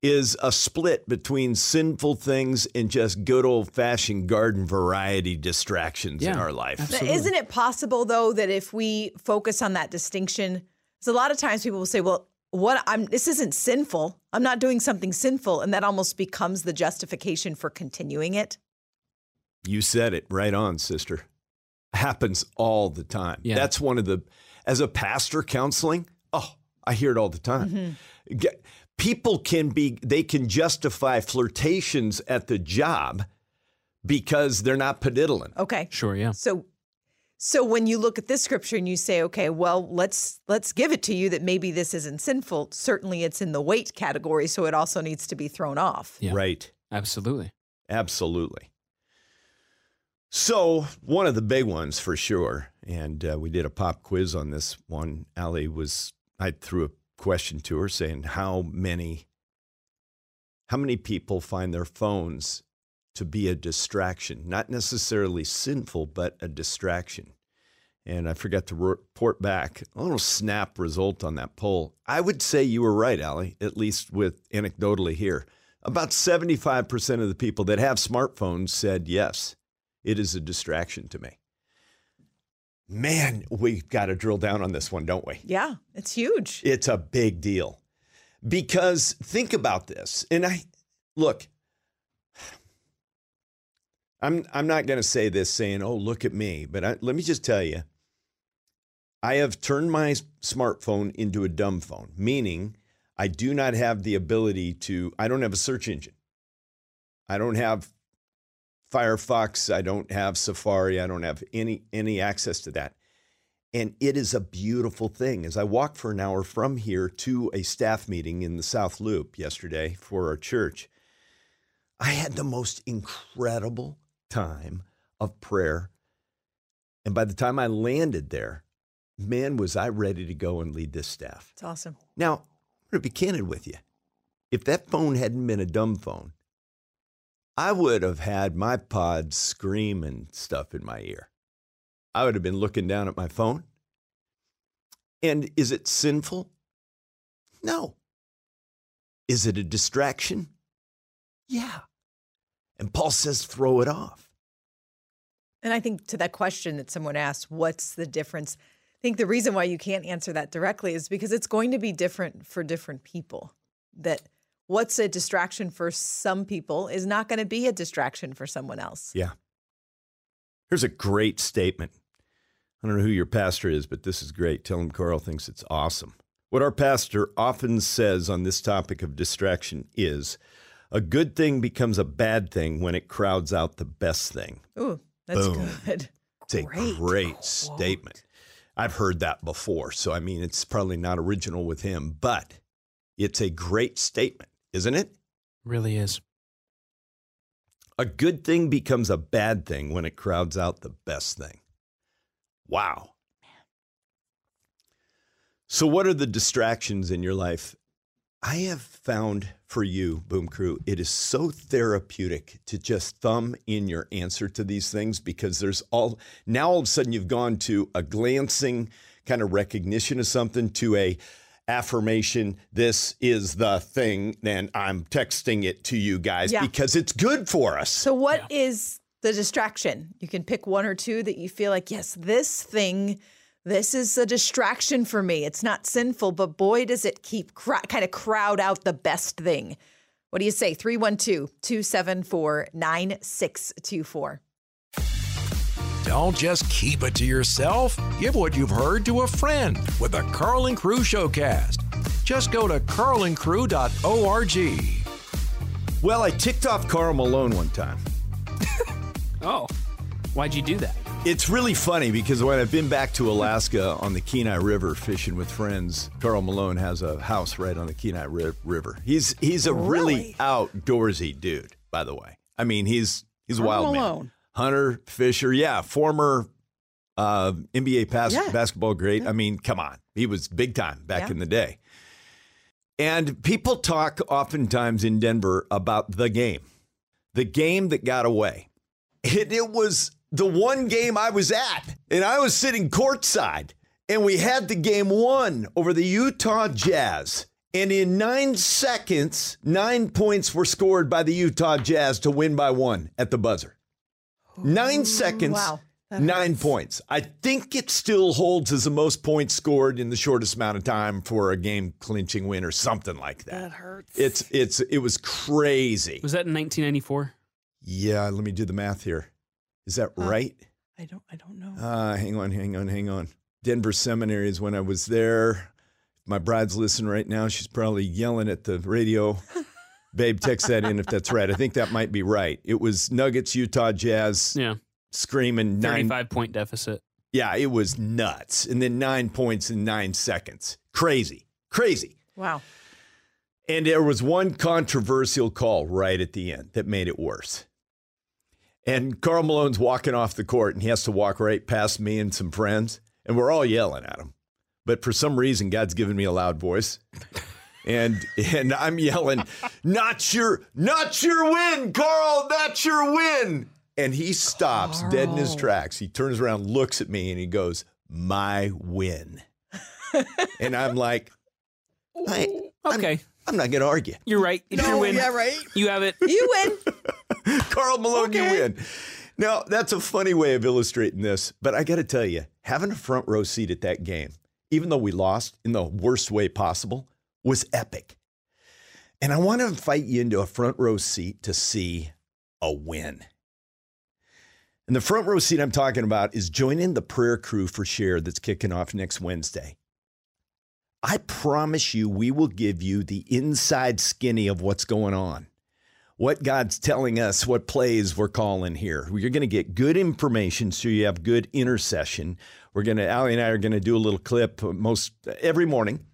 is a split between sinful things and just good old fashioned garden variety distractions in our life. Now, Isn't it possible though that if we focus on that distinction, because a lot of times people will say, "Well, what I'm this isn't sinful. I'm not doing something sinful," and that almost becomes the justification for continuing it. You said it right on, sister. Happens all the time. Yeah. That's one of the, as a pastor counseling, oh, I hear it all the time. Mm-hmm. Get- People can be, they can justify flirtations at the job because they're not peddling. Okay. Sure, yeah. So so when you look at this scripture and you say, okay, well, let's let's give it to you that maybe this isn't sinful. Certainly it's in the weight category, so it also needs to be thrown off. Yeah. Right. Absolutely. Absolutely. So, one of the big ones for sure, and uh, we did a pop quiz on this one. Allie was, I threw a question to her saying, How many, how many people find their phones to be a distraction? Not necessarily sinful, but a distraction. And I forgot to report back a little snap result on that poll. I would say you were right, Allie, at least with anecdotally here. About 75% of the people that have smartphones said yes, it is a distraction to me. Man, we've got to drill down on this one, don't we? Yeah, it's huge. It's a big deal. Because think about this. And I look, I'm I'm not going to say this saying, "Oh, look at me," but I, let me just tell you I have turned my smartphone into a dumb phone, meaning I do not have the ability to I don't have a search engine. I don't have Firefox, I don't have Safari, I don't have any any access to that. And it is a beautiful thing. As I walked for an hour from here to a staff meeting in the South Loop yesterday for our church, I had the most incredible time of prayer. And by the time I landed there, man, was I ready to go and lead this staff. It's awesome. Now, I'm going to be candid with you. If that phone hadn't been a dumb phone, I would have had my pod screaming stuff in my ear. I would have been looking down at my phone. And is it sinful? No. Is it a distraction? Yeah. And Paul says, throw it off. And I think to that question that someone asked, what's the difference? I think the reason why you can't answer that directly is because it's going to be different for different people. That what's a distraction for some people is not going to be a distraction for someone else. Yeah. Here's a great statement. I don't know who your pastor is, but this is great. Tell him Karl thinks it's awesome. What our pastor often says on this topic of distraction is a good thing becomes a bad thing when it crowds out the best thing. Ooh, that's Boom. good. It's a Great great statement. I've heard that before. So, I mean, it's probably not original with him, but it's a great statement, isn't it? Really is. A good thing becomes a bad thing when it crowds out the best thing. Wow. So, what are the distractions in your life? I have found for you, Boom Crew, it is so therapeutic to just thumb in your answer to these things because there's all now all of a sudden you've gone to a glancing kind of recognition of something to a affirmation this is the thing and i'm texting it to you guys Yeah. because it's good for us So, what is the distraction? You can pick one or two that you feel like, yes, this thing, this is a distraction for me. It's not sinful, but boy, does it keep cr- kind of crowd out the best thing. What do you say? 312 274 9624. Don't just keep it to yourself. Give what you've heard to a friend with the Karl and Crew Showcast. Just go to karlandcrew.org. Well, I ticked off Karl Malone one time. Oh, why'd you do that? It's really funny because when I've been back to Alaska on the Kenai River fishing with friends, Karl Malone has a house right on the Kenai Ri- River. He's he's a really, Really? outdoorsy dude, by the way. I mean, he's he's a Karl wild man. Hunter, fisher, yeah, former uh, NBA pas- Yeah. basketball great. I mean, come on, he was big time back Yeah. in the day. And people talk oftentimes in Denver about the game, the game that got away. And it was the one game I was at, and I was sitting courtside, and we had the game won over the Utah Jazz. And in nine seconds, nine points were scored by the Utah Jazz to win by one at the buzzer. Nine seconds, Wow. nine points. I think it still holds as the most points scored in the shortest amount of time for a game clinching win or something like that. That hurts. It's it's it was crazy. Was that in 1994? Yeah, let me do the math here. Is that right? I don't. I don't know. Uh, hang on, hang on, hang on. Denver Seminary is when I was there. My bride's listening right now. She's probably yelling at the radio. Babe, text that in if that's right. I think that might be right. It was Nuggets, Utah Jazz, Yeah, screaming nine. 35 point deficit. Yeah, it was nuts. And then nine points in nine seconds. Crazy, crazy. Wow. And there was one controversial call right at the end that made it worse. And Karl Malone's walking off the court and he has to walk right past me and some friends. And we're all yelling at him. But for some reason, God's given me a loud voice. And and I'm yelling, not your, not your win, Karl, not your win. And he stops dead in his tracks. He turns around, looks at me, and he goes, My win. and I'm like, I, I'm- Okay, I'm not going to argue. you're right. It's your win. yeah, right. You have it. You win. Karl Malone, you win. Now, that's a funny way of illustrating this, but I got to tell you, having a front row seat at that game, even though we lost in the worst way possible, was epic. And I want to invite you into a front row seat to see a win. And the front row seat I'm talking about is joining the prayer crew for share that's kicking off next Wednesday. I promise you, we will give you the inside skinny of what's going on what God's telling us, what plays we're calling here. You're going to get good information so you have good intercession. We're going to, Allie and I are going to do a little clip uh, most uh, every morning.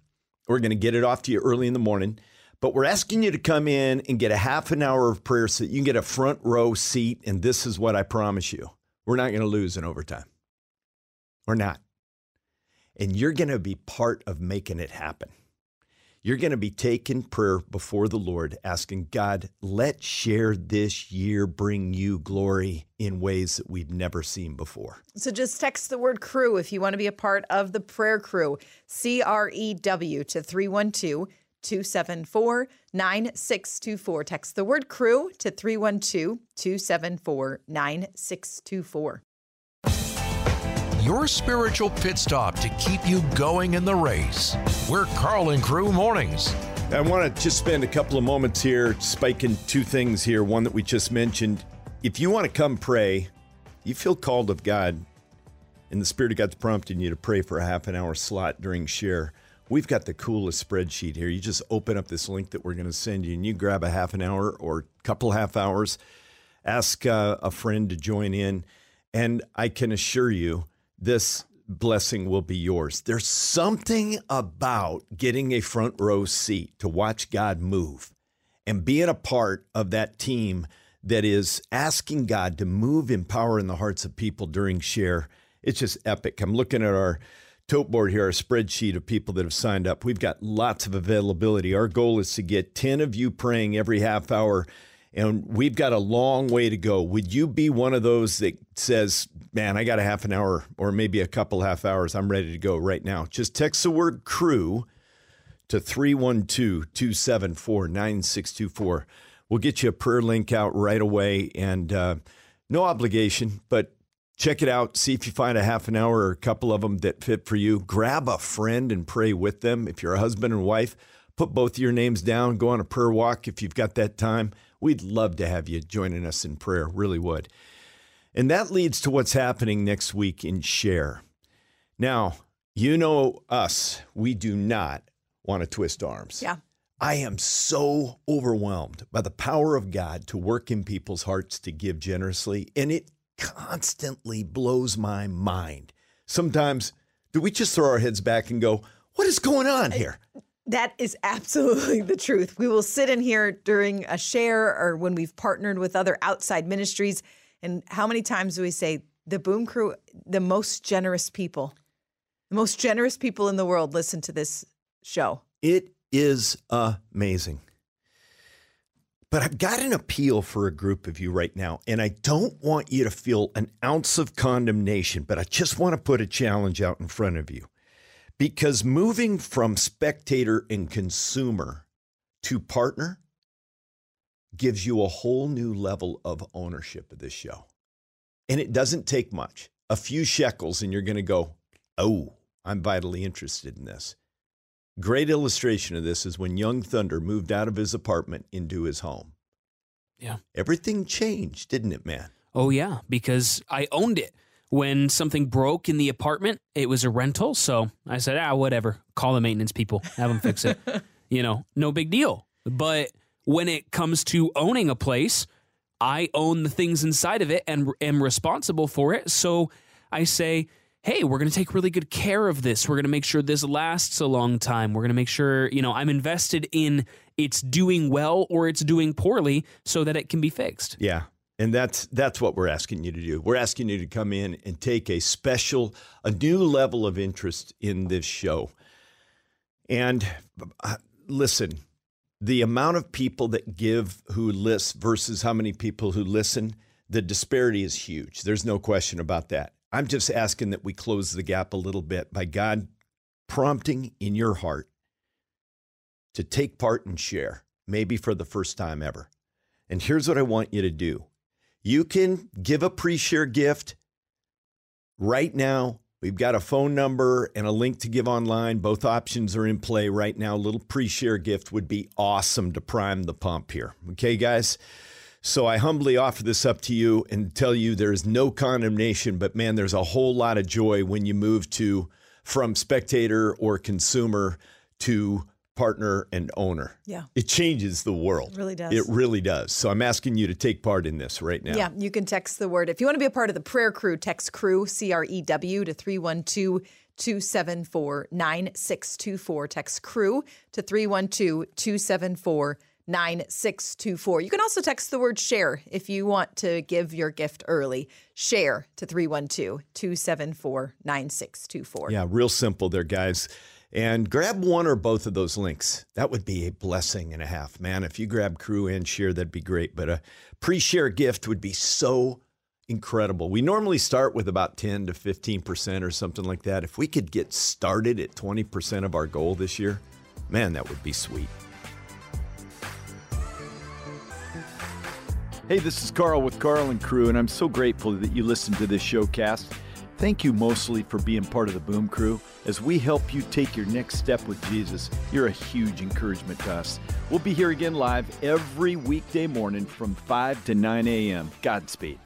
We're going to get it off to you early in the morning. But we're asking you to come in and get a half an hour of prayer so that you can get a front row seat. And this is what I promise you we're not going to lose in overtime. We're not. And you're going to be part of making it happen. You're going to be taking prayer before the Lord, asking God, let share this year bring you glory in ways that we've never seen before. So just text the word crew if you want to be a part of the prayer crew. C R E W to 312 274 9624. Text the word crew to 312 274 9624. Your spiritual pit stop to keep you going in the race. We're Karl and Crew Mornings. I want to just spend a couple of moments here spiking two things here. One that we just mentioned. If you want to come pray, you feel called of God, and the Spirit of God's prompting you to pray for a half an hour slot during share. We've got the coolest spreadsheet here. You just open up this link that we're going to send you, and you grab a half an hour or couple half hours. Ask uh, a friend to join in, and I can assure you, this blessing will be yours. There's something about getting a front row seat to watch God move and being a part of that team that is asking God to move in power in the hearts of people during share. It's just epic. I'm looking at our tote board here, our spreadsheet of people that have signed up. We've got lots of availability. Our goal is to get 10 of you praying every half hour and we've got a long way to go. Would you be one of those that says, Man, I got a half an hour or maybe a couple half hours. I'm ready to go right now? Just text the word crew to 312 274 9624. We'll get you a prayer link out right away and uh, no obligation, but Check it out. See if you find a half an hour or a couple of them that fit for you. Grab a friend and pray with them. If you're a husband and wife, put both of your names down. Go on a prayer walk if you've got that time. We'd love to have you joining us in prayer. Really would. And that leads to what's happening next week in Share. Now, you know us, we do not want to twist arms. Yeah. I am so overwhelmed by the power of God to work in people's hearts to give generously, and it constantly blows my mind. Sometimes, do we just throw our heads back and go, What is going on here? That is absolutely the truth. We will sit in here during a share or when we've partnered with other outside ministries. And how many times do we say, the Boom Crew, the most generous people, the most generous people in the world listen to this show? It is amazing. But I've got an appeal for a group of you right now, and I don't want you to feel an ounce of condemnation, but I just want to put a challenge out in front of you. Because moving from spectator and consumer to partner gives you a whole new level of ownership of this show. And it doesn't take much a few shekels, and you're going to go, Oh, I'm vitally interested in this. Great illustration of this is when Young Thunder moved out of his apartment into his home. Yeah. Everything changed, didn't it, man? Oh, yeah, because I owned it. When something broke in the apartment, it was a rental. So I said, ah, whatever. Call the maintenance people, have them fix it. you know, no big deal. But when it comes to owning a place, I own the things inside of it and am responsible for it. So I say, hey, we're going to take really good care of this. We're going to make sure this lasts a long time. We're going to make sure, you know, I'm invested in it's doing well or it's doing poorly so that it can be fixed. Yeah. And that's that's what we're asking you to do. We're asking you to come in and take a special, a new level of interest in this show. And uh, listen, the amount of people that give who list versus how many people who listen, the disparity is huge. There's no question about that. I'm just asking that we close the gap a little bit by God prompting in your heart to take part and share, maybe for the first time ever. And here's what I want you to do you can give a pre share gift right now. We've got a phone number and a link to give online. Both options are in play right now. A little pre share gift would be awesome to prime the pump here. Okay, guys? So I humbly offer this up to you and tell you there is no condemnation, but man, there's a whole lot of joy when you move to from spectator or consumer to partner and owner. Yeah. It changes the world. It really does. It really does. So I'm asking you to take part in this right now. Yeah, you can text the word. If you want to be a part of the prayer crew, text crew, C R E W, to 312 274 9624. Text crew to 312 274 9624. You can also text the word share if you want to give your gift early. Share to 312 274 9624. Yeah, real simple there, guys. And grab one or both of those links. That would be a blessing and a half, man. If you grab crew and share, that'd be great. But a pre share gift would be so incredible. We normally start with about 10 to 15% or something like that. If we could get started at 20% of our goal this year, man, that would be sweet. Hey, this is Karl with Karl and Crew, and I'm so grateful that you listened to this showcast. Thank you mostly for being part of the Boom Crew. As we help you take your next step with Jesus, you're a huge encouragement to us. We'll be here again live every weekday morning from 5 to 9 a.m. Godspeed.